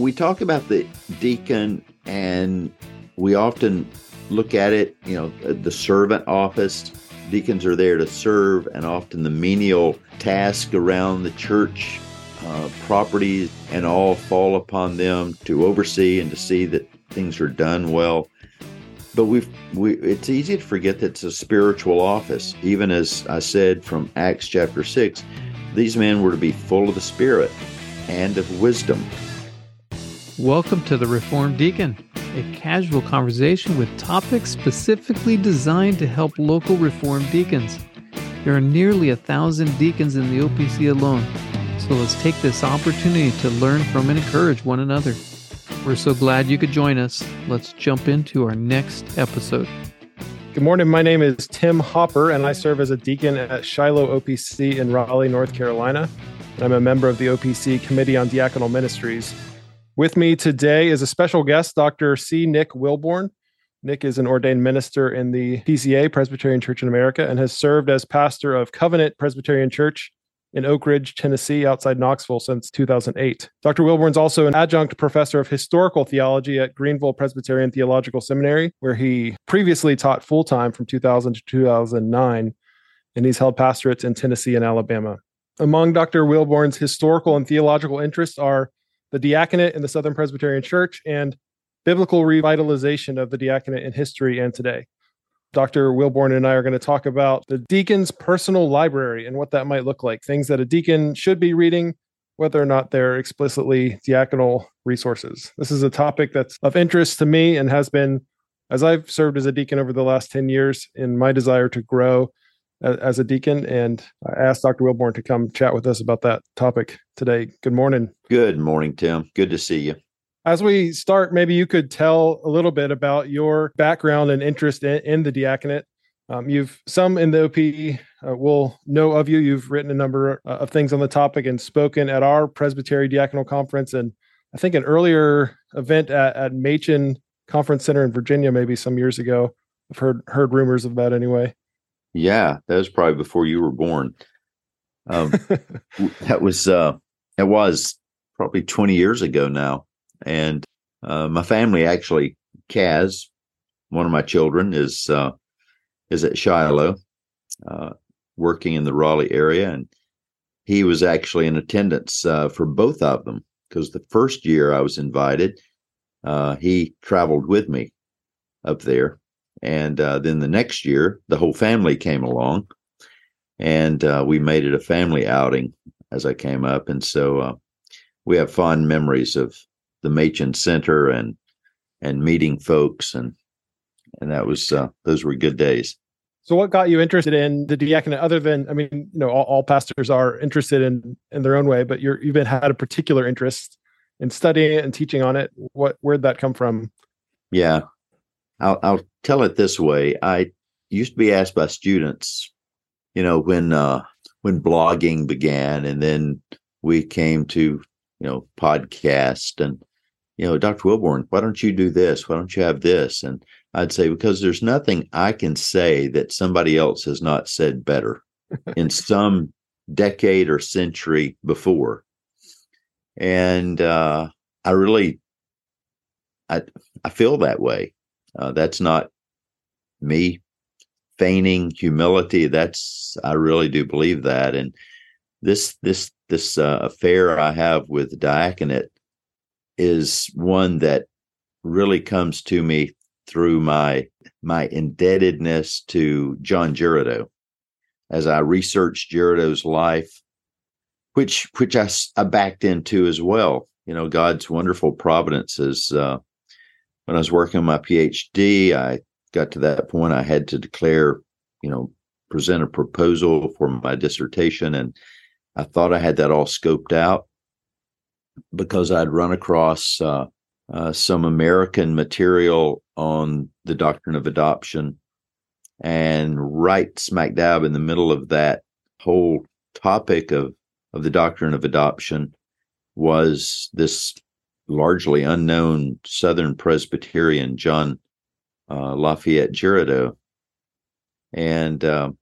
we talk about the deacon, and we often look at it, you know, the servant office. Deacons are there to serve, and often the menial task around the church uh, properties and all fall upon them to oversee and to see that things are done well. But we've we it's easy to forget that it's a spiritual office. Even as I said from Acts chapter six, these men were to be full of the Spirit and of wisdom. Welcome to the Reformed Deacon, a casual conversation with topics specifically designed to help local Reformed deacons. There are nearly a thousand deacons in the OPC alone, so let's take this opportunity to learn from and encourage one another. We're so glad you could join us. Let's jump into our next episode. Good morning. My name is Tim Hopper, and I serve as a deacon at Shiloh OPC in Raleigh, North Carolina. I'm a member of the OPC Committee on Diaconal Ministries. With me today is a special guest, Dr. C. Nick Willborn. Nick is an ordained minister in the PCA, Presbyterian Church in America, and has served as pastor of Covenant Presbyterian Church in Oak Ridge, Tennessee, outside Knoxville since 2008. Dr. Willborn is also an adjunct professor of historical theology at Greenville Presbyterian Theological Seminary, where he previously taught full time from 2000 to 2009, and he's held pastorates in Tennessee and Alabama. Among Dr. Willborn's historical and theological interests are the diaconate in the Southern Presbyterian Church, and biblical revitalization of the diaconate in history and today. Dr. Willborn and I are going to talk about the deacon's personal library and what that might look like, things that a deacon should be reading, whether or not they're explicitly diaconal resources. This is a topic that's of interest to me and has been, as I've served as a deacon over the last 10 years, in my desire to grow as a deacon. And I asked Dr. Willborn to come chat with us about that topic today. Good morning. Good morning, Tim. Good to see you. As we start, maybe you could tell a little bit about your background and interest in, in the diaconate. Um, you've some in the OP uh, will know of you. You've written a number uh, of things on the topic and spoken at our Presbytery Diaconal Conference and I think an earlier event at, at Machen Conference Center in Virginia, maybe some years ago. I've heard heard rumors of that anyway. Yeah, that was probably before you were born. Um, that was uh, was probably 20 years ago now, and uh, my family actually, Kaz, one of my children, is uh, is at Shiloh, uh, working in the Raleigh area, and he was actually in attendance uh, for both of them because the first year I was invited, uh, he traveled with me up there and uh, then the next year, the whole family came along, and uh, we made it a family outing as I came up. And so uh, we have fond memories of the Machen Center and and meeting folks, and and that was uh, those were good days. So, what got you interested in the diaconate? Other than, I mean, you know, all, all pastors are interested in in their own way, but you're you've been had a particular interest in studying it and teaching on it. What where'd that come from? Yeah, I'll, I'll tell it this way. I used to be asked by students, you know, when uh, when blogging began, and then we came to you know podcast and you know dr willborn why don't you do this? Why don't you have this? And i'd say because there's nothing i can say that somebody else has not said better in some decade or century before. And uh, i really i i feel that way uh, that's not me feigning humility. That's I really do believe that. And this this this uh, affair I have with diaconate is one that really comes to me through my my indebtedness to John Girardeau. As I researched Girardeau's life, which which I, I backed into as well. You know, God's wonderful providence is uh, when I was working on my PhD, I got to that point I had to declare, you know, present a proposal for my dissertation. And I thought I had that all scoped out because I'd run across uh, uh, some American material on the doctrine of adoption. And right smack dab in the middle of that whole topic of, of the doctrine of adoption was this largely unknown Southern Presbyterian John uh, Lafayette Girardeau. And uh,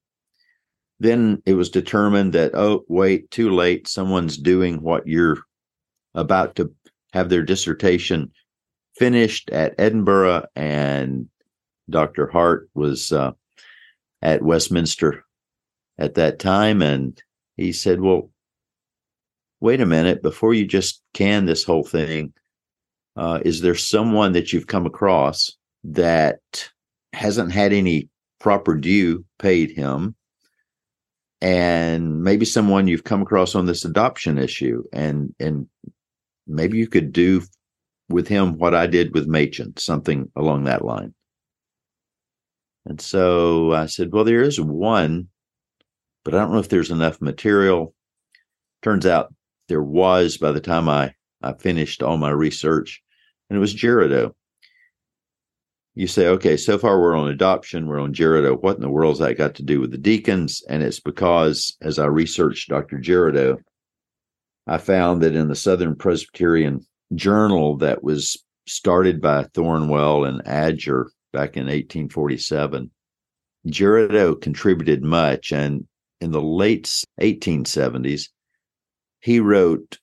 then it was determined that, oh, wait, too late. Someone's doing what you're about to have their dissertation finished at Edinburgh, and Dr. Hart was uh, at Westminster at that time, and he said, "Well, wait a minute, before you just can this whole thing, uh, is there someone that you've come across that hasn't had any proper due paid him?" and maybe someone you've come across on this adoption issue and and maybe you could do with him what I did with Machen, something along that line. And so I said, well, there is one, but I don't know if there's enough material. Turns out there was by the time I, I finished all my research, and it was Girardeau. You say, okay, so far we're on adoption, we're on Girardeau. What in the world's that got to do with the deacons? And it's because as I researched Dr. Girardeau, I found that in the Southern Presbyterian Journal that was started by Thornwell and Adger back in 1847, Girardeau contributed much. And in the late 1870s, he wrote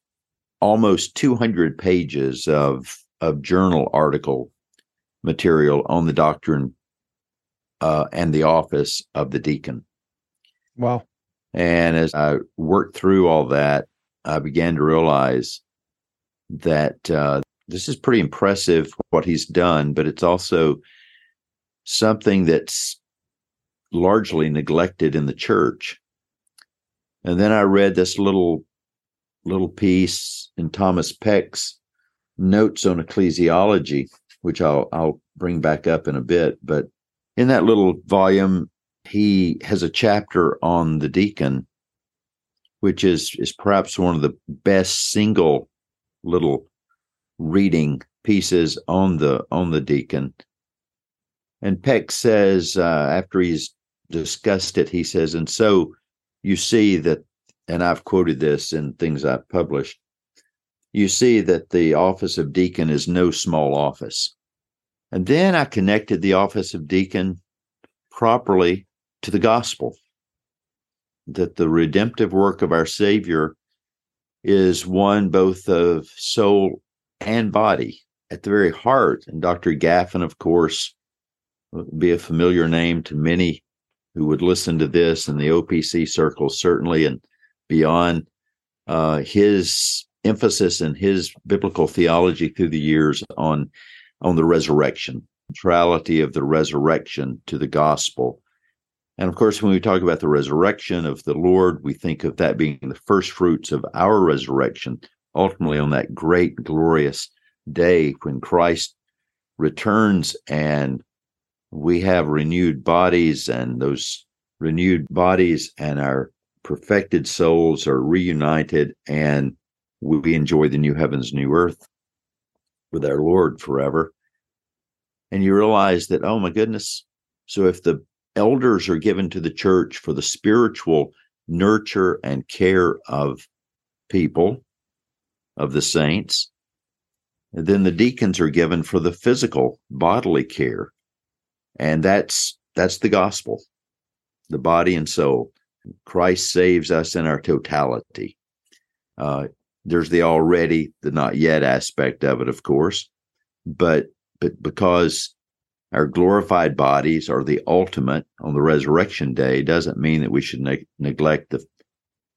almost 200 pages of, of journal article material on the doctrine uh, and the office of the deacon. Wow. And as I worked through all that, I began to realize that uh, this is pretty impressive what he's done, but it's also something that's largely neglected in the church. And then I read this little little piece in Thomas Peck's notes on ecclesiology, which I'll I'll bring back up in a bit. But in that little volume, he has a chapter on the deacon which is is perhaps one of the best single little reading pieces on the on the deacon. And Peck says uh, after he's discussed it, he says, and so you see that, and I've quoted this in things I've published. You see that the office of deacon is no small office. And then I connected the office of deacon properly to the gospel that the redemptive work of our Savior is one both of soul and body at the very heart. And Dr. Gaffin, of course, would be a familiar name to many who would listen to this in the OPC circles, certainly, and beyond. Uh, his emphasis in his biblical theology through the years on on the resurrection, centrality of the resurrection to the gospel, and of course, when we talk about the resurrection of the Lord, we think of that being the first fruits of our resurrection, ultimately on that great, glorious day when Christ returns and we have renewed bodies, and those renewed bodies and our perfected souls are reunited, and we enjoy the new heavens, new earth with our Lord forever. And you realize that, oh my goodness. So if the elders are given to the church for the spiritual nurture and care of people, of the saints. Then the deacons are given for the physical bodily care. And that's that's the gospel, the body and soul. Christ saves us in our totality. Uh, there's the already, the not yet aspect of it, of course, but but because our glorified bodies are the ultimate on the resurrection day doesn't mean that we should ne- neglect the,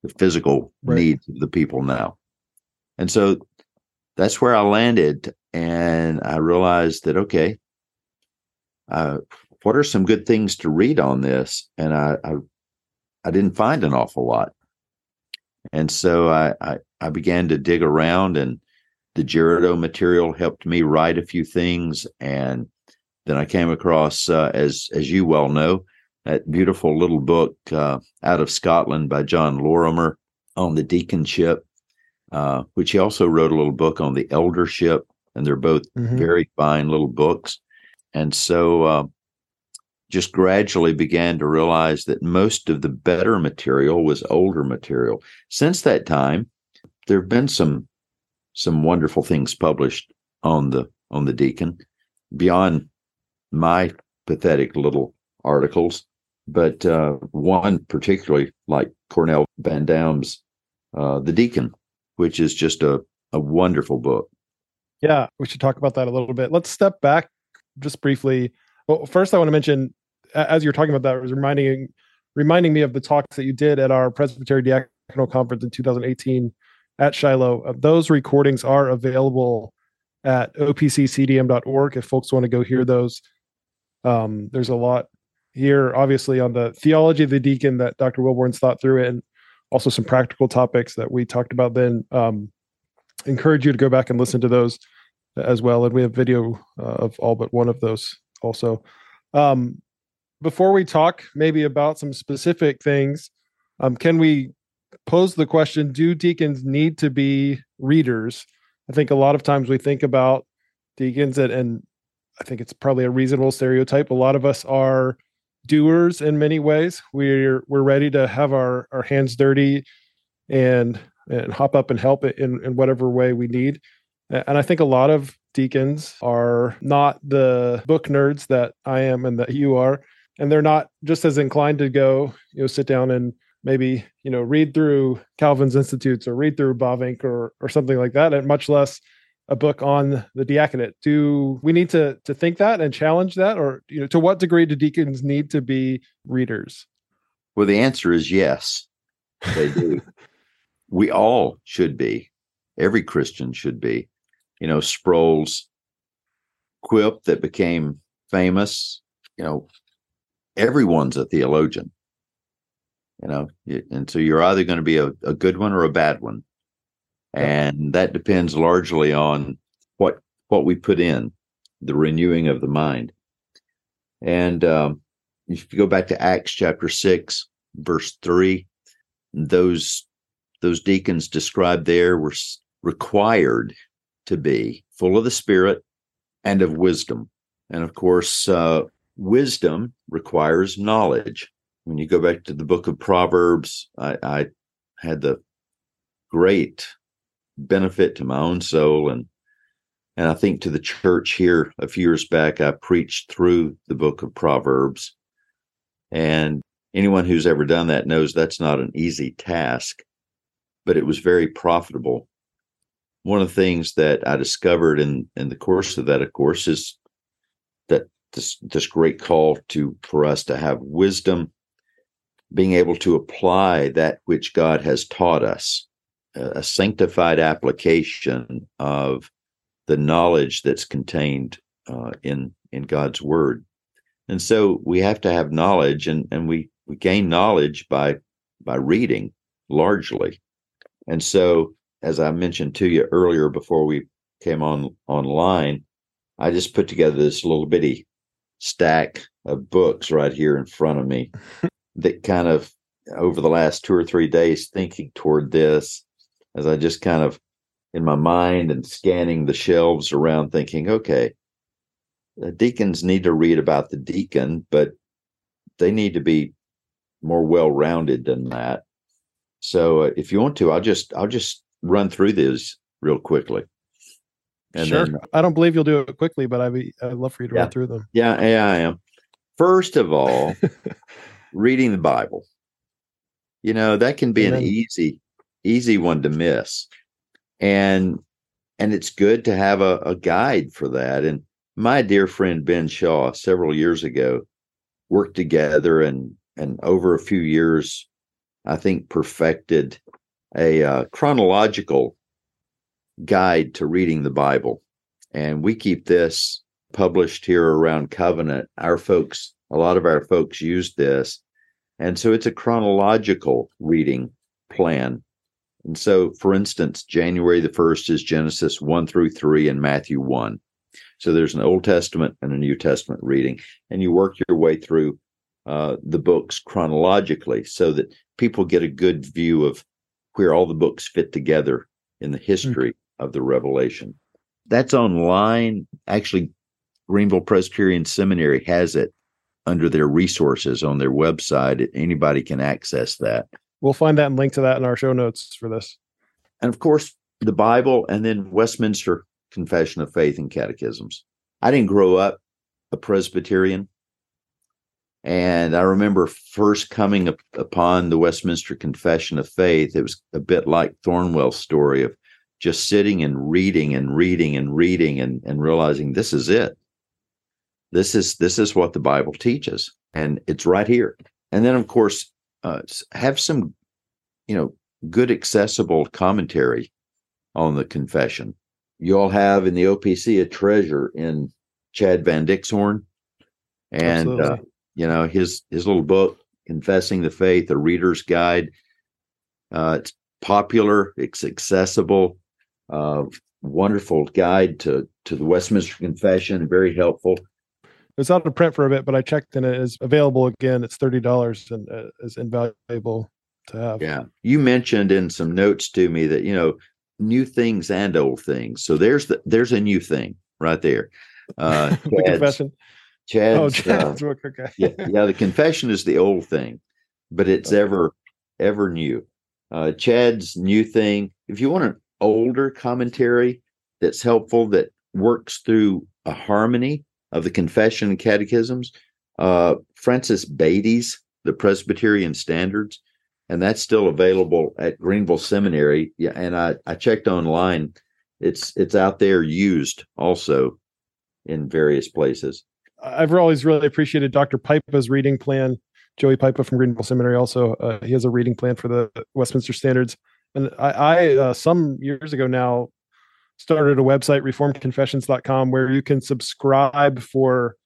the physical right. needs of the people now. And so that's where I landed. And I realized that, okay, uh, what are some good things to read on this? And I, I, I didn't find an awful lot. And so I, I, I began to dig around and the Girardeau material helped me write a few things and then I came across, uh, as as you well know, that beautiful little book uh, out of Scotland by John Lorimer on the deaconship, uh, which he also wrote a little book on the eldership, and they're both mm-hmm. very fine little books. And so, uh, just gradually began to realize that most of the better material was older material. Since that time, there have been some some wonderful things published on the on the deacon beyond my pathetic little articles, but uh, one particularly like Cornell Van Dam's uh, The Deacon, which is just a, a wonderful book. Yeah, we should talk about that a little bit. Let's step back just briefly. Well, first, I want to mention, as you're talking about that, it was reminding reminding me of the talks that you did at our Presbytery Diaconal Conference in 2018 at Shiloh. Uh, those recordings are available at opccdm.org if folks want to go hear those. Um, there's a lot here, obviously, on the theology of the deacon that Dr. Willborn's thought through and also some practical topics that we talked about then. Um, encourage you to go back and listen to those as well. And we have video uh, of all but one of those also. Um, before we talk maybe about some specific things, um, can we pose the question Do deacons need to be readers? I think a lot of times we think about deacons, and, and I think it's probably a reasonable stereotype. A lot of us are doers in many ways. We're we're ready to have our our hands dirty and and hop up and help in, in whatever way we need. And I think a lot of deacons are not the book nerds that I am and that you are. And they're not just as inclined to go, you know, sit down and maybe, you know, read through Calvin's Institutes or read through Bavinck or or something like that, and much less a book on the diaconate. Do we need to to think that and challenge that? Or, you know, to what degree do deacons need to be readers? Well, the answer is yes, they do. we all should be. Every Christian should be. You know, Sproul's quip that became famous, you know, everyone's a theologian. You know, and so you're either going to be a, a good one or a bad one. And that depends largely on what what we put in, the renewing of the mind. And um, if you go back to Acts chapter six, verse three, those those deacons described there were required to be full of the Spirit and of wisdom. And of course, uh, wisdom requires knowledge. When you go back to the book of Proverbs, I, I had the great benefit to my own soul and and I think to the church here a few years back, I preached through the book of Proverbs. And anyone who's ever done that knows that's not an easy task but it was very profitable. One of the things that I discovered in in the course of that, of course, is this this great call to for us to have wisdom, being able to apply that which God has taught us, a sanctified application of the knowledge that's contained uh, in in God's word. And so we have to have knowledge, and and we we gain knowledge by by reading largely. And so, as I mentioned to you earlier before we came on online, I just put together this little bitty stack of books right here in front of me that kind of over the last two or three days thinking toward this as I just kind of in my mind and scanning the shelves around thinking, okay, the deacons need to read about the deacon, but they need to be more well rounded than that. So uh, if you want to, I'll just I'll just run through these real quickly. And sure. Then, I don't believe you'll do it quickly, but I'd be I'd love for you to yeah, run through them. Yeah, yeah, I am. First of all, reading the Bible. You know, that can be Amen. an easy, easy one to miss. And and it's good to have a, a guide for that. And my dear friend Ben Shaw several years ago worked together and and over a few years I think, perfected a uh, chronological guide to reading the Bible. And we keep this published here around Covenant. Our folks, a lot of our folks use this. And so it's a chronological reading plan. And so, for instance, January the 1st is Genesis 1 through 3 and Matthew 1. So there's an Old Testament and a New Testament reading, and you work your way through uh, the books chronologically so that people get a good view of where all the books fit together in the history mm-hmm. Of the revelation. That's online. Actually, Greenville Presbyterian Seminary has it under their resources on their website. Anybody can access that. We'll find that and link to that in our show notes for this. And of course, the Bible and then Westminster Confession of Faith and Catechisms. I didn't grow up a Presbyterian. And I remember first coming up upon the Westminster Confession of Faith. It was a bit like Thornwell's story of just sitting and reading and reading and reading and, and realizing this is it. This is this is what the Bible teaches, and it's right here. And then, of course, uh, have some, you know, good accessible commentary on the confession. You all have in the OPC a treasure in Chad Van Dixhoorn, and uh, you know his his little book, Confessing the Faith: A Reader's Guide. Uh, it's popular, it's accessible, uh, wonderful guide to to the Westminster Confession, very helpful. It was out of print for a bit, but I checked and it is available again. It's thirty dollars and uh, is invaluable to have. Yeah, you mentioned in some notes to me that you know new things and old things. So there's the there's a new thing right there. Uh, the confession. Chad's, oh, Chad's uh, book. Okay. yeah, yeah, the confession is the old thing, but it's okay. ever ever new. Uh, Chad's new thing. If you want an older commentary that's helpful that works through a harmony of the confession and catechisms, uh, Francis Beattie's The Presbyterian Standards, and that's still available at Greenville Seminary. Yeah, and I I checked online; it's it's out there used also in various places. I've always really appreciated Dr. Pipa's reading plan. Joey Pipa from Greenville Seminary also uh, he has a reading plan for the Westminster Standards, and I, I uh, some years ago now started a website reformedconfessions.com where you can subscribe for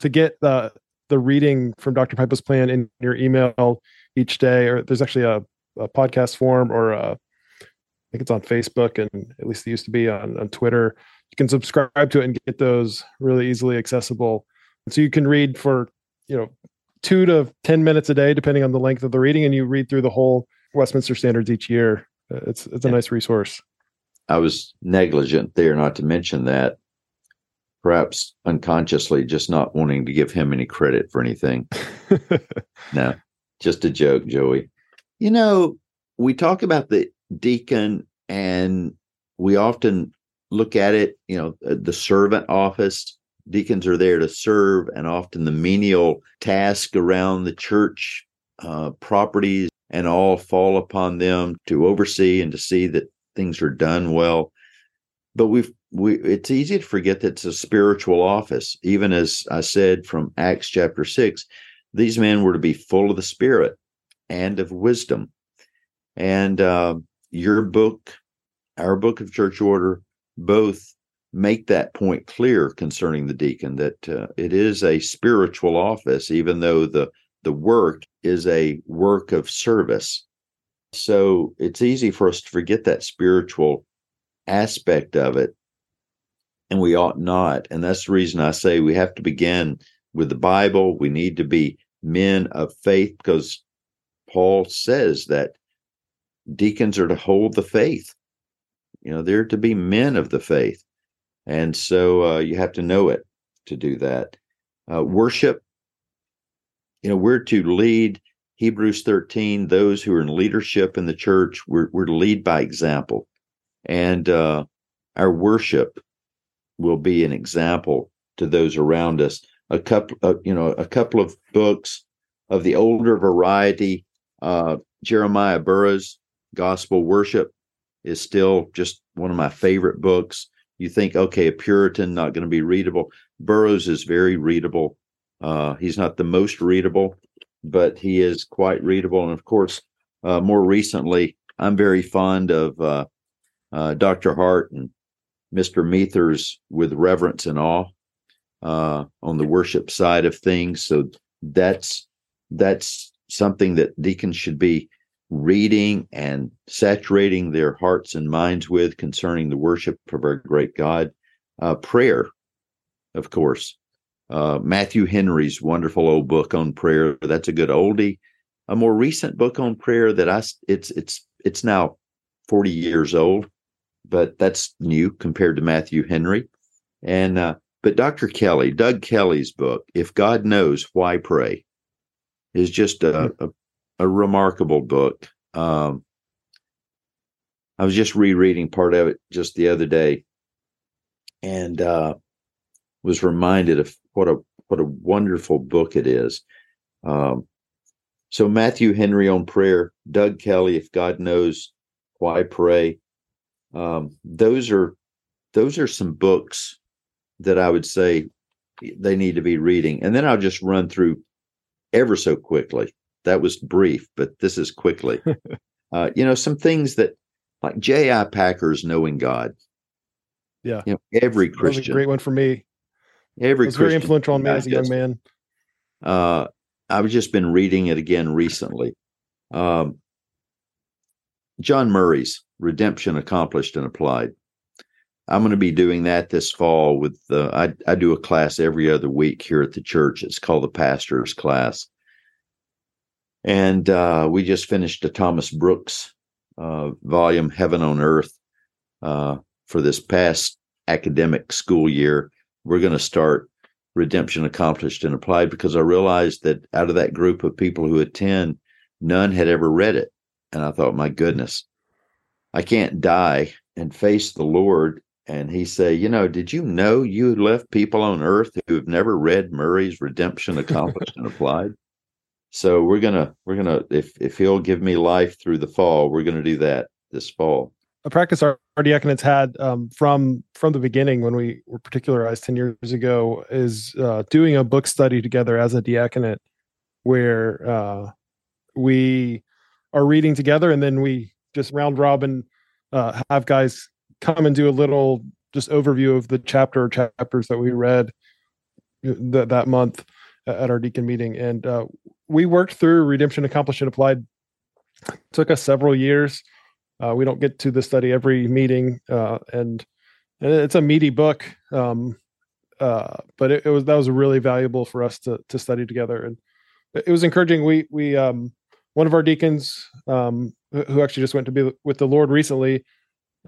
to get the the reading from Dr. Pipa's plan in your email each day. Or there's actually a, a podcast form or a, I think it's on Facebook and at least it used to be on, on Twitter. You can subscribe to it and get those really easily accessible. And so you can read for, you know, two to 10 minutes a day, depending on the length of the reading. And you read through the whole Westminster standards each year. It's, it's a yeah. nice resource. I was negligent there, not to mention that, perhaps unconsciously, just not wanting to give him any credit for anything. no, just a joke, Joey. You know, we talk about the deacon and we often look at it, you know, uh, the servant office. Deacons are there to serve, and often the menial task around the church uh, properties and all fall upon them to oversee and to see that things are done well. But we've we it's easy to forget that it's a spiritual office. Even as I said from Acts chapter six, these men were to be full of the Spirit and of wisdom. And uh, your book, our book of church order, both make that point clear concerning the deacon that uh, it is a spiritual office, even though the the work is a work of service. So it's easy for us to forget that spiritual aspect of it, and we ought not. And that's the reason I say we have to begin with the Bible. We need to be men of faith because Paul says that deacons are to hold the faith. You know, they're to be men of the faith. And so uh, you have to know it to do that. Uh, worship, you know, we're to lead Hebrews 13, those who are in leadership in the church, we're, we're to lead by example. And uh, our worship will be an example to those around us. A couple, uh, you know, a couple of books of the older variety. Uh, Jeremiah Burroughs, Gospel Worship, is still just one of my favorite books. You think, okay, a Puritan not going to be readable. Burroughs is very readable. Uh, he's not the most readable, but he is quite readable. And of course, uh, more recently, I'm very fond of uh, uh Dr. Hart and Mr. Muethers with reverence and awe uh, on the worship side of things. So that's that's something that deacons should be reading and saturating their hearts and minds with concerning the worship of our great God. Uh, prayer, of course, uh, Matthew Henry's wonderful old book on prayer. That's a good oldie. A more recent book on prayer that I it's it's it's now 40 years old, but that's new compared to Matthew Henry. And uh, but Dr. Kelly, Doug Kelly's book, If God Knows Why Pray, is just a, a, a remarkable book. Um, I was just rereading part of it just the other day, and uh, was reminded of what a what a wonderful book it is. Um, so Matthew Henry on prayer, Doug Kelly, if God knows why pray, Um, those are those are some books that I would say they need to be reading. And then I'll just run through ever so quickly. That was brief, but this is quickly. uh, you know, some things that like J.I. Packer's Knowing God. Yeah. You know, every Christian. great one for me. Every it was very influential on me as a young man. Uh, I've just been reading it again recently. Um, John Murray's Redemption Accomplished and Applied. I'm going to be doing that this fall with uh, I, I do a class every other week here at the church. It's called the pastor's class. And uh, we just finished a Thomas Brooks uh, volume, Heaven on Earth, uh, for this past academic school year. We're going to start Redemption Accomplished and Applied because I realized that out of that group of people who attend, none had ever read it. And I thought, my goodness, I can't die and face the Lord and he say, you know, did you know you left people on earth who have never read Murray's Redemption Accomplished and Applied? So we're gonna we're gonna if if he'll give me life through the fall, we're gonna do that this fall. A practice our, our diaconates had um, from from the beginning when we were particularized ten years ago is uh, doing a book study together as a diaconate, where uh, we are reading together and then we just round robin uh, have guys come and do a little just overview of the chapter or chapters that we read uh, that that month at our deacon meeting, and uh, we worked through Redemption Accomplished and Applied. It took us several years. Uh, we don't get to the study every meeting, uh, and and it's a meaty book. Um, uh, but it, it, was that was really valuable for us to to study together, and it was encouraging. We we um, one of our deacons um, who actually just went to be with the Lord recently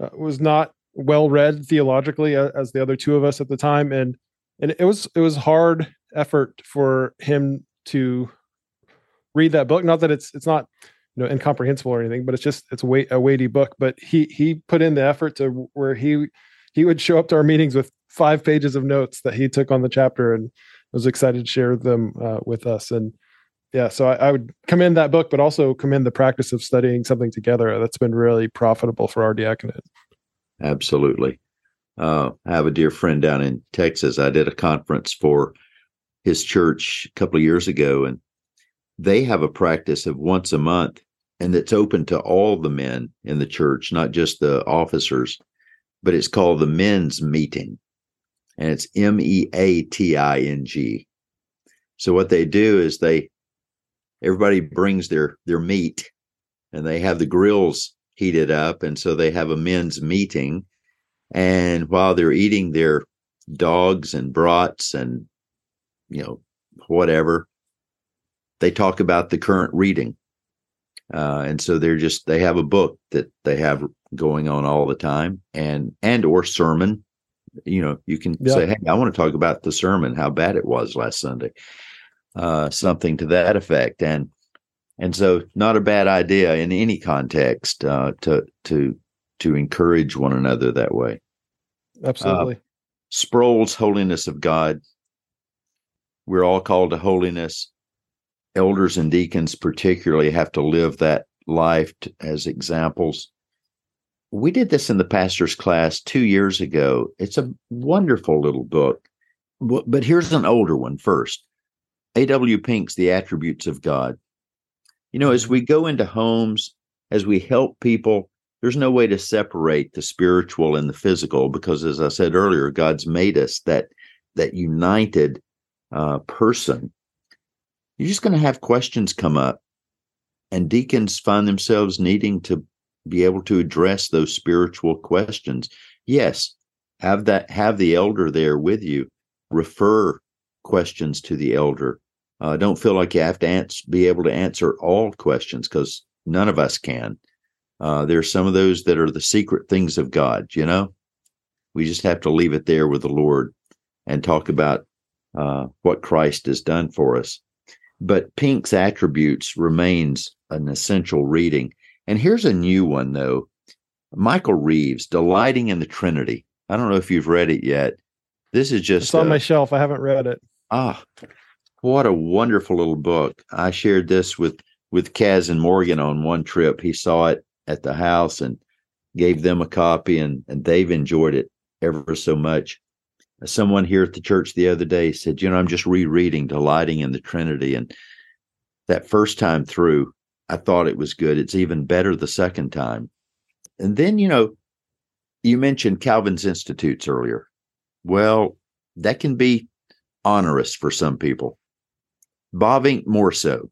uh, was not well read theologically as, as the other two of us at the time, and and it was it was hard effort for him to read that book. Not that it's it's not you know incomprehensible or anything, but it's just it's a, a weighty book. But he he put in the effort to where he he would show up to our meetings with five pages of notes that he took on the chapter and was excited to share them uh, with us. And yeah, so I, I, would commend that book, but also commend the practice of studying something together. That's been really profitable for our diaconate. Absolutely. Uh, I have a dear friend down in Texas. I did a conference for his church a couple of years ago, and they have a practice of once a month, and it's open to all the men in the church, not just the officers, but it's called the men's meeting, and it's M E A T I N G. So what they do is they everybody brings their their meat and they have the grills heated up and so they have a men's meeting and while they're eating their dogs and brats and you know whatever they talk about the current reading uh, and so they're just they have a book that they have going on all the time and and or sermon you know you can yeah. say hey i want to talk about the sermon how bad it was last sunday uh, something to that effect. And and so, not a bad idea in any context uh, to to to encourage one another that way. Absolutely. Uh, Sproul's Holiness of God. We're all called to holiness. Elders and deacons, particularly, have to live that life as examples. We did this in the pastor's class two years ago. It's a wonderful little book. But here's an older one first. A.W. Pink's The Attributes of God. You know, as we go into homes, as we help people, there's no way to separate the spiritual and the physical because, as I said earlier, God's made us that that united uh, person. You're just going to have questions come up, and deacons find themselves needing to be able to address those spiritual questions. Yes, have that have the elder there with you. Refer questions to the elder uh, don't feel like you have to answer, be able to answer all questions because none of us can. Uh, are some of those that are the secret things of God, you know? We just have to leave it there with the Lord and talk about uh, what Christ has done for us. But Pink's attributes remains an essential reading. And here's a new one, though Michael Reeves, Delighting in the Trinity. I don't know if you've read it yet. This is just it's on uh, my shelf. I haven't read it. Ah, what a wonderful little book. I shared this with with Kaz and Morgan on one trip. He saw it at the house and gave them a copy, and and they've enjoyed it ever so much. Someone here at the church the other day said, "You know, I'm just rereading, delighting in the Trinity," and that first time through, I thought it was good. It's even better the second time. And then, you know, you mentioned Calvin's Institutes earlier. Well, that can be onerous for some people. Bavinck more so.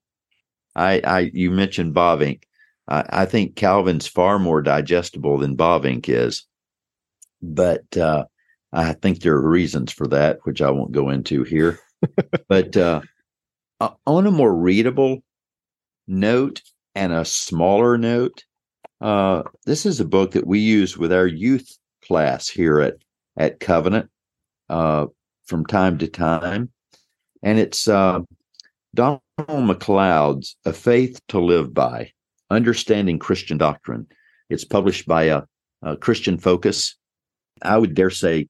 I, I you mentioned Bavinck. I, I think Calvin's far more digestible than Bavinck is, but uh, I think there are reasons for that, which I won't go into here. but uh, on a more readable note and a smaller note, uh, this is a book that we use with our youth class here at at Covenant uh, from time to time, and it's uh, Donald Macleod's "A Faith to Live By: Understanding Christian Doctrine." It's published by a, a Christian Focus. I would dare say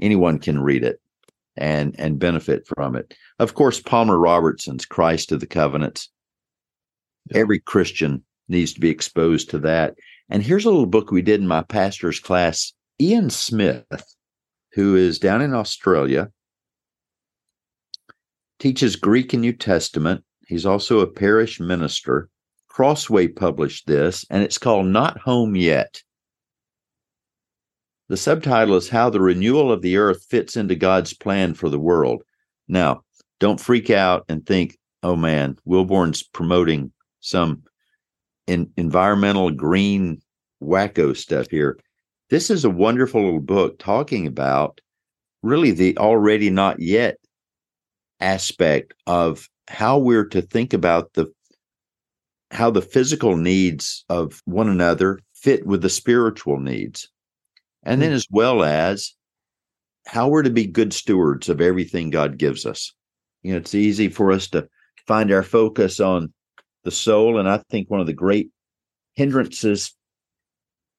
anyone can read it and and benefit from it. Of course, Palmer Robertson's Christ of the Covenants. Every Christian needs to be exposed to that. And here's a little book we did in my pastor's class. Ian Smith, who is down in Australia, teaches Greek and New Testament. He's also a parish minister. Crossway published this, and it's called Not Home Yet. The subtitle is How the Renewal of the Earth Fits into God's Plan for the World. Now, don't freak out and think, oh man, Willborn's promoting some in, environmental green wacko stuff here. This is a wonderful little book talking about really the already not yet aspect of how we're to think about the how the physical needs of one another fit with the spiritual needs and then, hmm. as well as how we're to be good stewards of everything God gives us. You know, it's easy for us to find our focus on the soul. And I think one of the great hindrances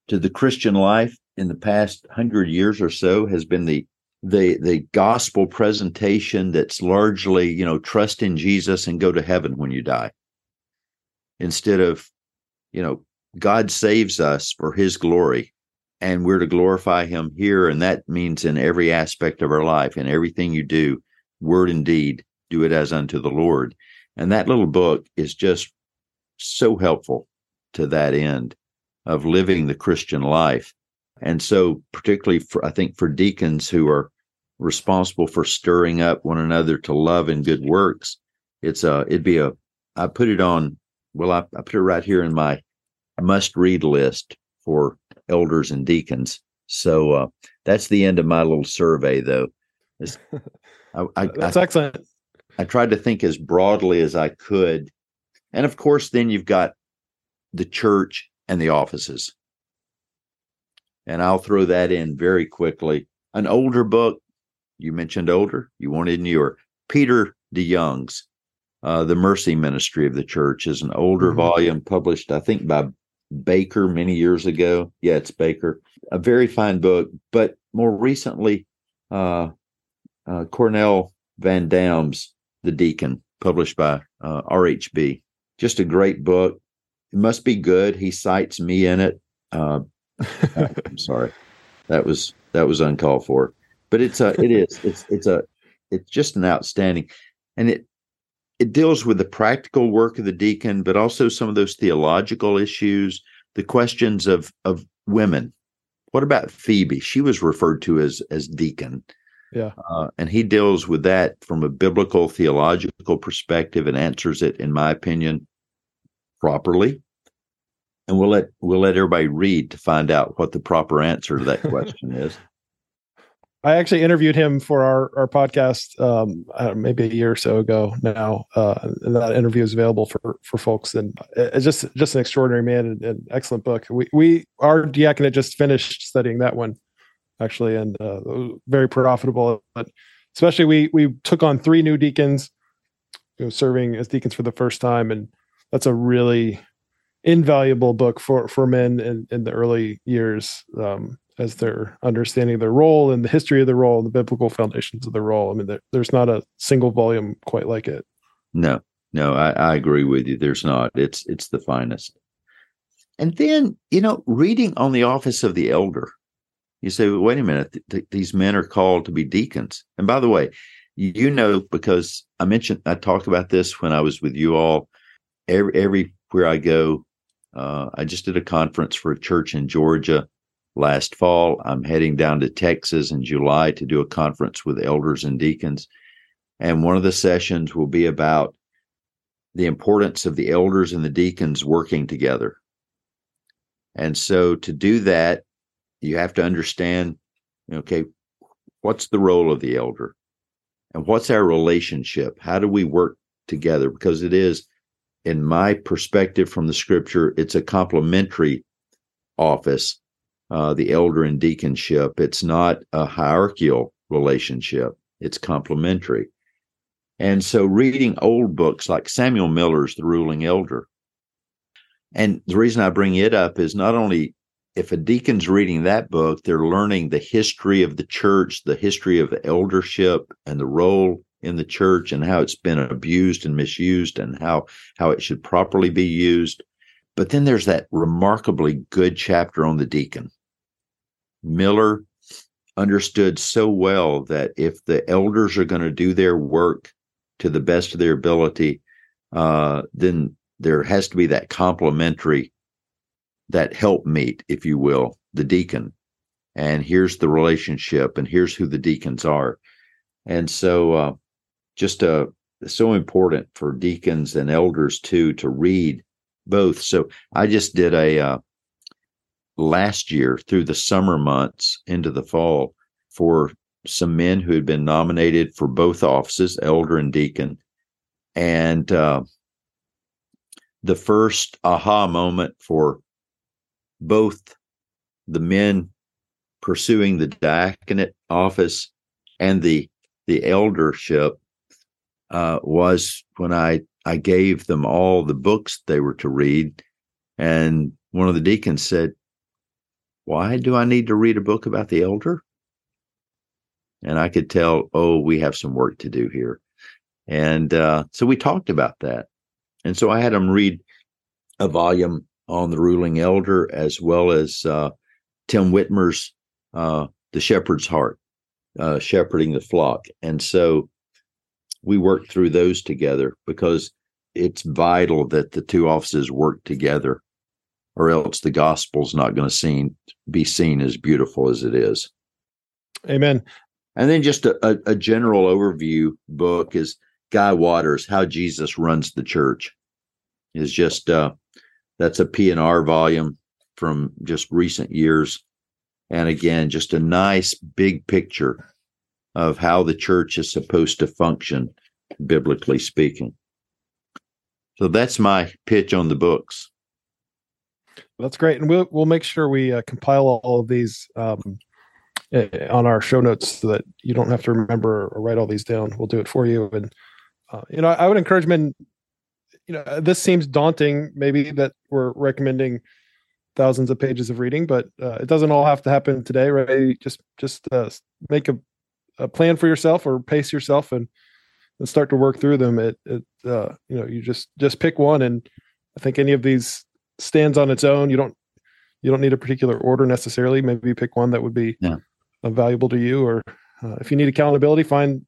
to the Christian life in the past hundred years or so has been the the the gospel presentation that's largely, you know, trust in Jesus and go to heaven when you die. Instead of, you know, God saves us for his glory and we're to glorify him here and that means in every aspect of our life in everything you do word and deed do it as unto the lord. And that little book is just so helpful to that end of living the christian life. And so particularly for i think for deacons who are responsible for stirring up one another to love and good works it's a it'd be a i put it on well i, I put it right here in my must read list for elders and deacons. So uh, that's the end of my little survey, though. I, I, that's I, excellent. I tried to think as broadly as I could. And of course, then you've got the church and the offices. And I'll throw that in very quickly. An older book, you mentioned older, you wanted newer. Peter De Jong's uh, The Mercy Ministry of the Church is an older mm-hmm. volume published, I think, by Baker many years ago. Yeah, it's Baker. A very fine book, but more recently, uh, uh, Cornel Van Dam's The Deacon, published by uh, RHB. Just a great book. It must be good. He cites me in it. Uh, I'm sorry, that was that was uncalled for, but it's a it is it's it's a it's just an outstanding, and it it deals with the practical work of the deacon, but also some of those theological issues, the questions of of women. What about Phoebe? She was referred to as as deacon. Yeah. Uh, and he deals with that from a biblical theological perspective and answers it, in my opinion, properly. And we'll let we'll let everybody read to find out what the proper answer to that question is. I actually interviewed him for our, our podcast um, uh, maybe a year or so ago now, uh, and that interview is available for for folks. And it's just just an extraordinary man and, and excellent book. We we our diaconate just finished studying that one actually, and uh, very profitable. But especially we we took on three new deacons, you know, serving as deacons for the first time, and that's a really invaluable book for for men in, in the early years. Um, as they're understanding their role and the history of the role and the biblical foundations of the role. I mean, there, there's not a single volume quite like it. No, no, I, I agree with you. There's not. It's it's the finest. and then, you know, reading on the office of the elder. You say, well, wait a minute, th- th- these men are called to be deacons. And by the way, you know, because I mentioned, I talked about this when I was with you all. Every, everywhere I go, uh, I just did a conference for a church in Georgia last fall. I'm heading down to Texas in July to do a conference with elders and deacons. And one of the sessions will be about the importance of the elders and the deacons working together. And so to do that, you have to understand, okay, what's the role of the elder? And what's our relationship? How do we work together? Because it is, in my perspective from the scripture, it's a complementary office, uh, the elder and deaconship. It's not a hierarchical relationship, it's complementary. And so reading old books like Samuel Miller's The Ruling Elder. And the reason I bring it up is not only if a deacon's reading that book, they're learning the history of the church, the history of eldership and the role in the church and how it's been abused and misused and how how it should properly be used. But then there's that remarkably good chapter on the deacon. Miller understood so well that if the elders are going to do their work to the best of their ability, uh, then there has to be that complementary, that help meet, if you will, the deacon. And here's the relationship, and here's who the deacons are. And so, uh, just uh, so important for deacons and elders too to read both. So I just did a uh, last year through the summer months into the fall for some men who had been nominated for both offices, elder and deacon. And uh, the first aha moment for both the men pursuing the diaconate office and the the eldership uh, was when I I gave them all the books they were to read, and one of the deacons said, "Why do I need to read a book about the elder?" and I could tell, oh, we have some work to do here. And uh, so we talked about that. And so I had him read a volume on the ruling elder as well as uh, Tim Witmer's uh, The Shepherd's Heart, uh, Shepherding the Flock. And so we worked through those together because it's vital that the two offices work together or else the gospel's not going to seen, be seen as beautiful as it is. Amen. And then just a, a, a general overview book is Guy Waters, How Jesus Runs the Church. Is just uh, that's a P&R volume from just recent years. And again, just a nice big picture of how the church is supposed to function, biblically speaking. So that's my pitch on the books. That's great, and we'll we'll make sure we uh, compile all of these um, uh, on our show notes so that you don't have to remember or write all these down. We'll do it for you. And uh, you know, I would encourage men. You know, this seems daunting. Maybe that we're recommending thousands of pages of reading, but uh, it doesn't all have to happen today, right? Just just uh, make a, a plan for yourself or pace yourself and and start to work through them. It it uh, you know you just just pick one, and I think any of these stands on its own. You don't you don't need a particular order necessarily. Maybe pick one that would be yeah valuable to you or uh, if you need accountability find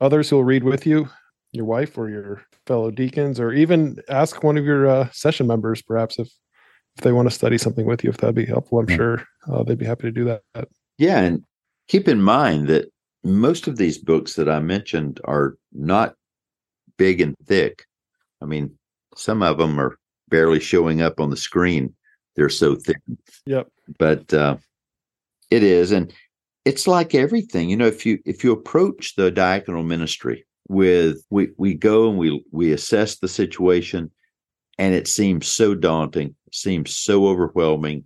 others who will read with you your wife or your fellow deacons or even ask one of your uh, session members perhaps if if they want to study something with you if that'd be helpful i'm yeah. sure uh, they'd be happy to do that yeah and keep in mind that most of these books that i mentioned are not big and thick i mean some of them are barely showing up on the screen. They're so thin. Yep. But uh, it is and it's like everything you know if you if you approach the diaconal ministry with we we go and we we assess the situation and it seems so daunting seems so overwhelming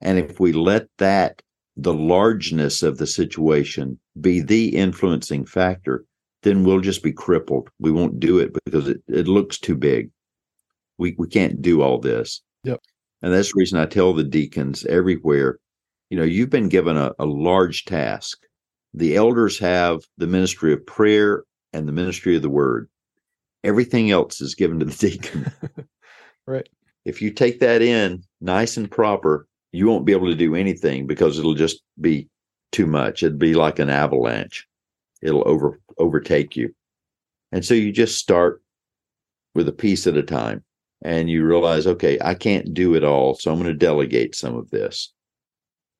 and if we let that the largeness of the situation be the influencing factor then we'll just be crippled. We won't do it because it, it looks too big we we can't do all this yep and that's the reason i tell the deacons everywhere you know, you've been given a, a large task. The elders have the ministry of prayer and the ministry of the word. Everything else is given to the deacon. right. if you take that in nice and proper, you won't be able to do anything because it'll just be too much. It'd be like an avalanche. It'll over overtake you. And so you just start with a piece at a time and you realize, okay, I can't do it all. So I'm going to delegate some of this.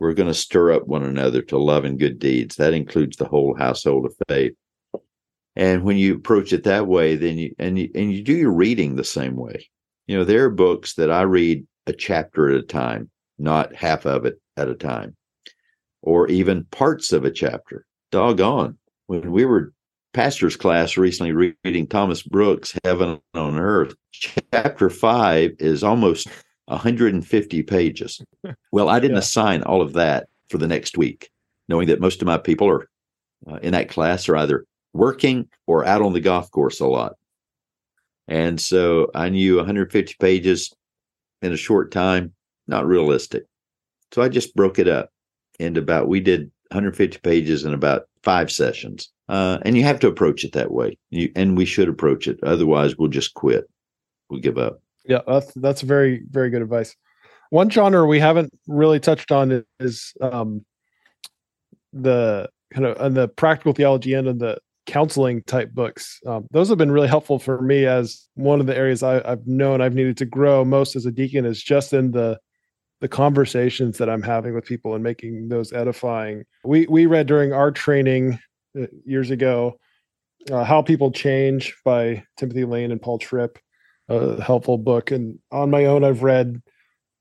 We're going to stir up one another to love and good deeds. That includes the whole household of faith. And when you approach it that way, then you and you and you do your reading the same way. You know, there are books that I read a chapter at a time, not half of it at a time, or even parts of a chapter. Doggone. When we were pastor's class recently reading Thomas Brooks' Heaven on Earth, chapter five is almost 150 pages. Well, I didn't yeah. assign all of that for the next week, knowing that most of my people are uh, in that class are either working or out on the golf course a lot. And so I knew 150 pages in a short time, not realistic. So I just broke it up into about, we did 150 pages in about five sessions. Uh, and you have to approach it that way. You, and we should approach it. Otherwise, we'll just quit. We'll give up. Yeah, that's that's very very good advice. One genre we haven't really touched on is um, the kind of on the practical theology end and the counseling type books. Um, those have been really helpful for me as one of the areas I, have known I've needed to grow most as a deacon is just in the the conversations that I'm having with people and making those edifying. We we read during our training uh, years ago uh, How People Change by Timothy Lane and Paul Tripp, a helpful book. And on my own, I've read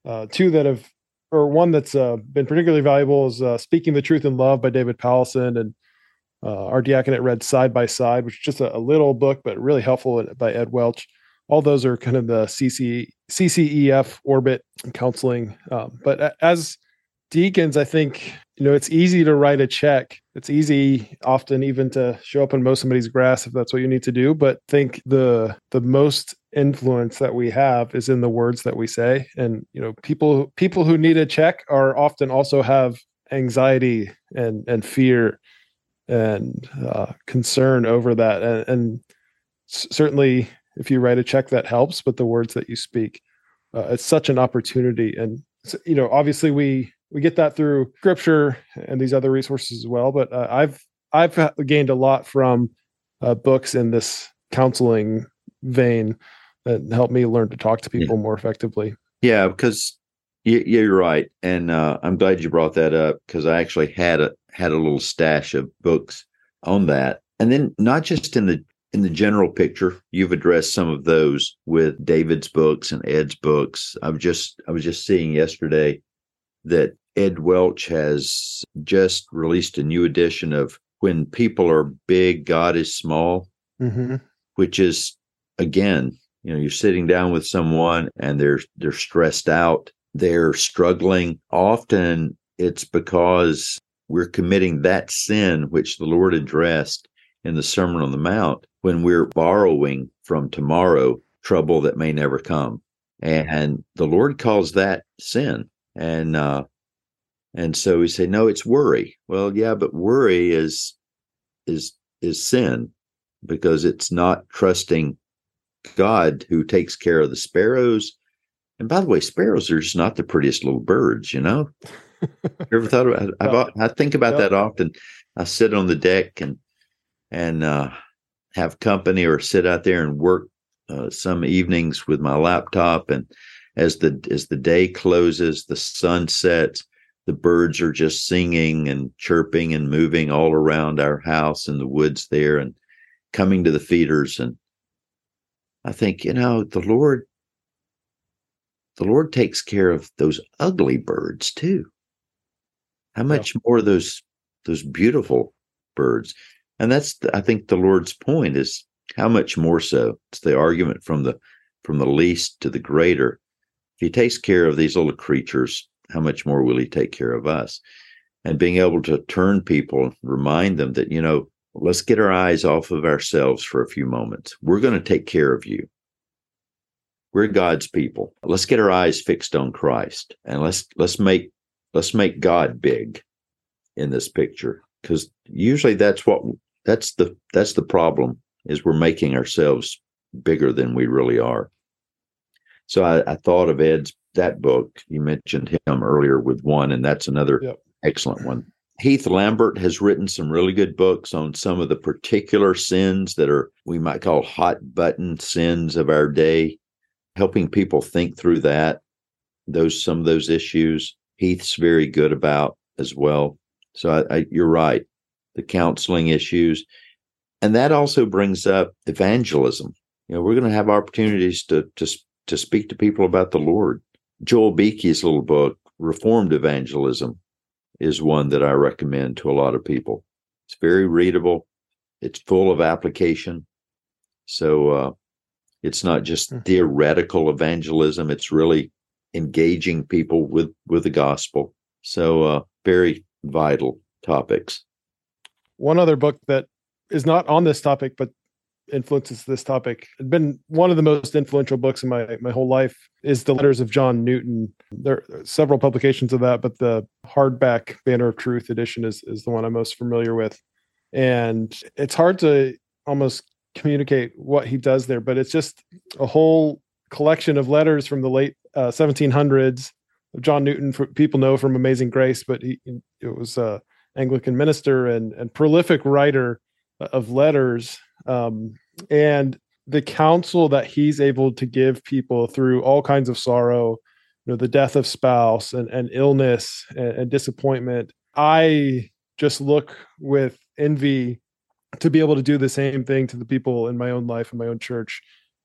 uh, two that have, or one that's uh, been particularly valuable is uh, Speaking the Truth in Love by David Powlison and uh, our diaconate read Side by Side, which is just a, a, little book, but really helpful by Ed Welch. All those are kind of the CC, CCEF orbit counseling. Um, but as deacons, I think, you know, it's easy to write a check. It's easy often even to show up and mow somebody's grass if that's what you need to do. But think the the most influence that we have is in the words that we say. And, you know, people people who need a check are often also have anxiety and and fear and uh, concern over that. And, and, certainly, if you write a check, that helps. But the words that you speak, uh, it's such an opportunity. And you know, obviously, we we get that through Scripture and these other resources as well. But uh, I've I've gained a lot from uh, books in this counseling vein that help me learn to talk to people yeah. more effectively. Yeah, because yeah, you're right, and uh, I'm glad you brought that up because I actually had a had a little stash of books on that. And then not just in the in the general picture, you've addressed some of those with David's books and Ed's books. I was just I was just seeing yesterday that Ed Welch has just released a new edition of When People Are Big, God is Small, mm-hmm. which is again, you know, you're sitting down with someone and they're they're stressed out, they're struggling. Often it's because we're committing that sin which the Lord addressed in the Sermon on the Mount when we're borrowing from tomorrow trouble that may never come. And the Lord calls that sin. And uh and so we say, no, it's worry. Well, yeah, but worry is is is sin because it's not trusting God who takes care of the sparrows. And by the way, sparrows are just not the prettiest little birds, you know. you ever thought about? It? I, I think about that often. I sit on the deck and and uh, have company, or sit out there and work uh, some evenings with my laptop. And as the as the day closes, the sun sets. The birds are just singing and chirping and moving all around our house in the woods there, and coming to the feeders. And I think, you know, the Lord the Lord takes care of those ugly birds too. How much yeah. more those those beautiful birds? And that's I think the Lord's point is how much more so. It's the argument from the from the least to the greater. If he takes care of these little creatures, how much more will he take care of us? And being able to turn people, remind them that, you know, let's get our eyes off of ourselves for a few moments. We're going to take care of you. We're God's people. Let's get our eyes fixed on Christ and let's let's make let's make God big in this picture because usually that's what that's the that's the problem is we're making ourselves bigger than we really are. So I, I thought of Ed's that book. You mentioned him earlier with one, and that's another Yep. excellent one. Heath Lambert has written some really good books on some of the particular sins that are we might call hot button sins of our day, helping people think through that, those some of those issues. Heath's very good about as well. So I, I, you're right, the counseling issues, and that also brings up evangelism. You know, we're going to have opportunities to to to speak to people about the Lord. Joel Beeke's little book, Reformed Evangelism, is one that I recommend to a lot of people. It's very readable. It's full of application. So uh, it's not just Hmm. theoretical evangelism. It's really engaging people with with the gospel. So uh, very vital topics. One other book that is not on this topic, but influences this topic, had been one of the most influential books in my my whole life, is the Letters of John Newton. There are several publications of that, but the hardback Banner of Truth edition is is the one I'm most familiar with. And it's hard to almost communicate what he does there, but it's just a whole collection of letters from the late uh, 1700s. John Newton, for, people know from Amazing Grace, but he it was a Anglican minister and and prolific writer of letters. Um, and the counsel that he's able to give people through all kinds of sorrow, you know, the death of spouse and, and illness and, and disappointment. I just look with envy to be able to do the same thing to the people in my own life and my own church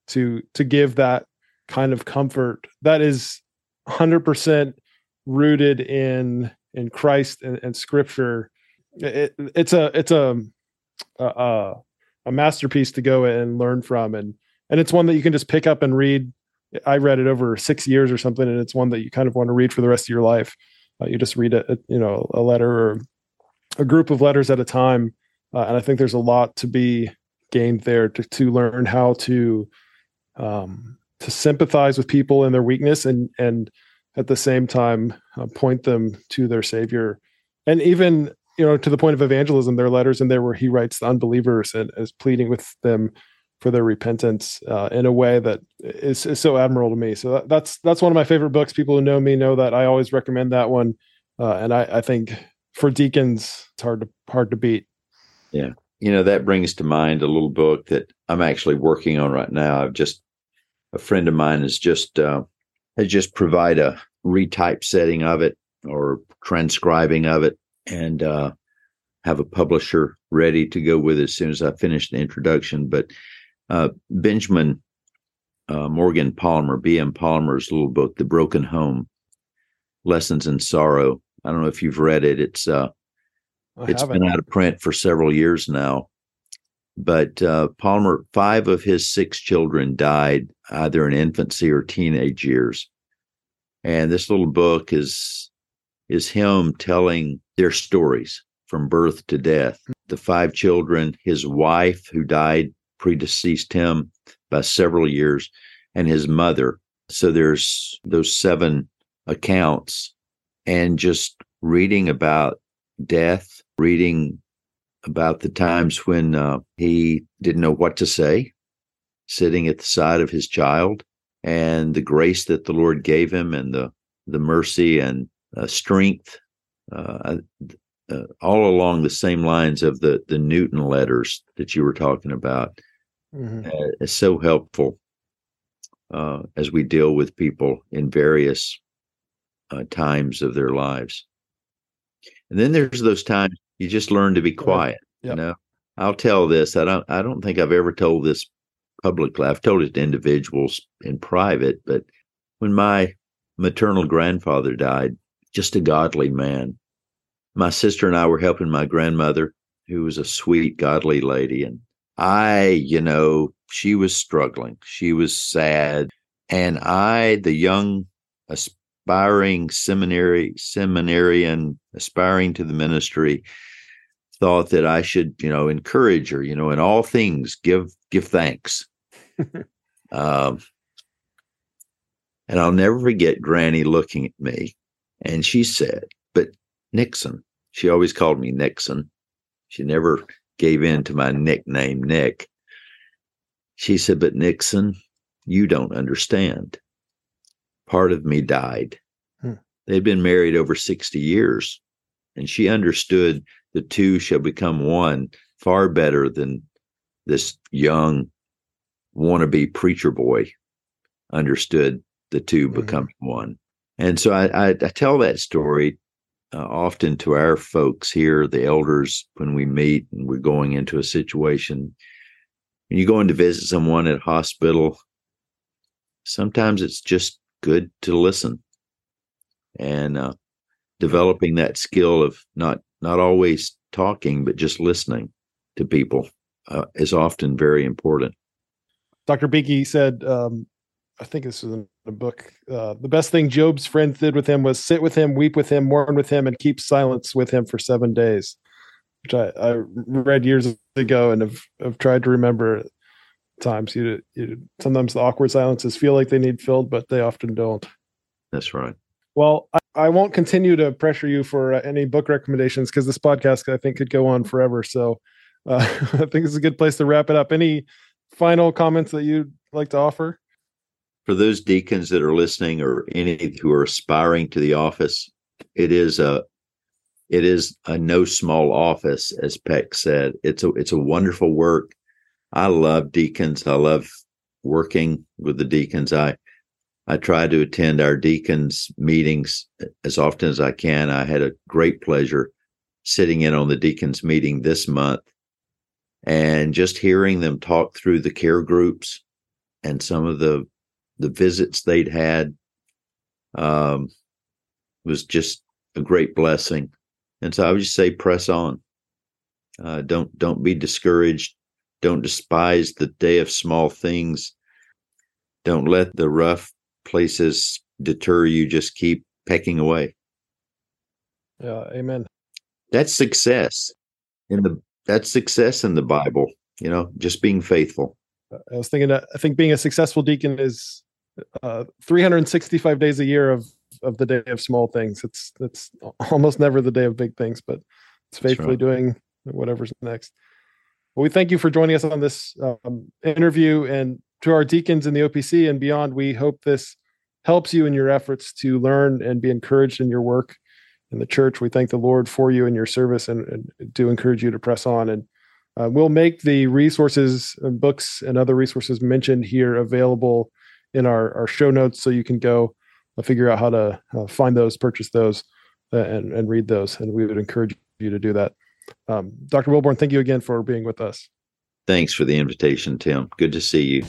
to to give that kind of comfort that is 100% rooted in in Christ and, and scripture. It, it's a it's a, a a masterpiece to go and learn from. And and it's one that you can just pick up and read. I read it over six years or something and it's one that you kind of want to read for the rest of your life. Uh, you just read a, a you know a letter or a group of letters at a time. Uh, and i think there's a lot to be gained there to, to learn how to um, to sympathize with people in their weakness and and at the same time uh, point them to their savior. And even you know to the point of evangelism there are letters in there where he writes to unbelievers and is pleading with them for their repentance uh, in a way that is, is so admirable to me. So that, that's that's one of my favorite books. People who know me know that i always recommend that one uh, and I, I think for deacons it's hard to hard to beat. Yeah. You know, that brings to mind a little book that I'm actually working on right now. I've just a friend of mine has just uh, has just provide a retype setting of it or transcribing of it and uh, have a publisher ready to go with it as soon as I finish the introduction. But uh, Benjamin uh, Morgan Palmer, B.M. Palmer's little book, The Broken Home Lessons in Sorrow. I don't know if you've read it. It's uh, it's haven't. been out of print for several years now. But uh, Palmer, five of his six children died either in infancy or teenage years, and this little book is is him telling their stories from birth to death. The five children, his wife who died predeceased him by several years, and his mother. So there's those seven accounts, and just reading about death, reading about the times when uh, he didn't know what to say, sitting at the side of his child, and the grace that the Lord gave him, and the the mercy and uh, strength, uh, uh, all along the same lines of the the Newton letters that you were talking about. Mhm. Uh, is so helpful uh, as we deal with people in various uh, times of their lives. And then there's those times you just learn to be quiet. You know, I'll tell this. I don't. I don't think I've ever told this publicly. I've told it to individuals in private, but when my maternal grandfather died, just a godly man. My sister and I were helping my grandmother, who was a sweet, godly lady, and I, you know, she was struggling. She was sad, and I, the young, aspiring seminary seminarian, aspiring to the ministry, thought that I should, you know, encourage her, you know, in all things, give give thanks. um, and I'll never forget Granny looking at me, and she said, "But Nixon." She always called me Nixon. She never gave in to my nickname, Nick. She said, "But Nixon, you don't understand. part of me died. Hmm. They'd been married over 60 years, and she understood the two shall become one far better than this young wannabe preacher boy understood the 2 mm-hmm. become one. And so I, I, I tell that story uh, often to our folks here, the elders, when we meet and we're going into a situation. When you go in to visit someone at hospital, sometimes it's just good to listen and uh, developing that skill of not not always talking but just listening to people uh, is often very important. Dr. Beeke said, um, I think this is in a book. Uh, the best thing Job's friends did with him was sit with him, weep with him, mourn with him, and keep silence with him for seven days, which I, I read years ago and have, have tried to remember times. You, you sometimes the awkward silences feel like they need filled, but they often don't. That's right. Well, I, I won't continue to pressure you for uh, any book recommendations because this podcast I think could go on forever. So uh, I think it's a good place to wrap it up. Any final comments that you'd like to offer? For those deacons that are listening or any who are aspiring to the office, it is a it is a no small office, as Peck said. It's a it's a wonderful work. I love deacons. I love working with the deacons. I I try to attend our deacons meetings as often as I can. I had a great pleasure sitting in on the deacons meeting this month and just hearing them talk through the care groups and some of the the visits they'd had um, was just a great blessing. And so I would just say, press on. Uh, don't don't be discouraged. Don't despise the day of small things. Don't let the rough places deter you. Just keep pecking away. Yeah, amen. That's success in the that's success in the Bible. You know, just being faithful. I was thinking that I think being a successful deacon is uh, 365 days a year of of the day of small things. It's it's almost never the day of big things, but it's faithfully right. doing whatever's next. Well, we thank you for joining us on this um, interview, and to our deacons in the OPC and beyond. We hope this helps you in your efforts to learn and be encouraged in your work in the church. We thank the Lord for you and your service, and, and do encourage you to press on. And uh, we'll make the resources and books and other resources mentioned here available in our, our show notes, so you can go uh, figure out how to uh, find those, purchase those, uh, and and read those. And we would encourage you to do that. Um, Dr. Willborn, thank you again for being with us. Thanks for the invitation, Tim. Good to see you.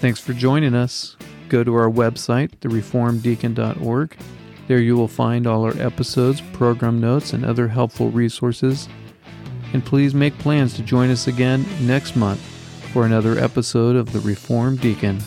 Thanks for joining us. Go to our website, thereformeddeacon.org. There you will find all our episodes, program notes, and other helpful resources. And please make plans to join us again next month for another episode of The Reformed Deacon.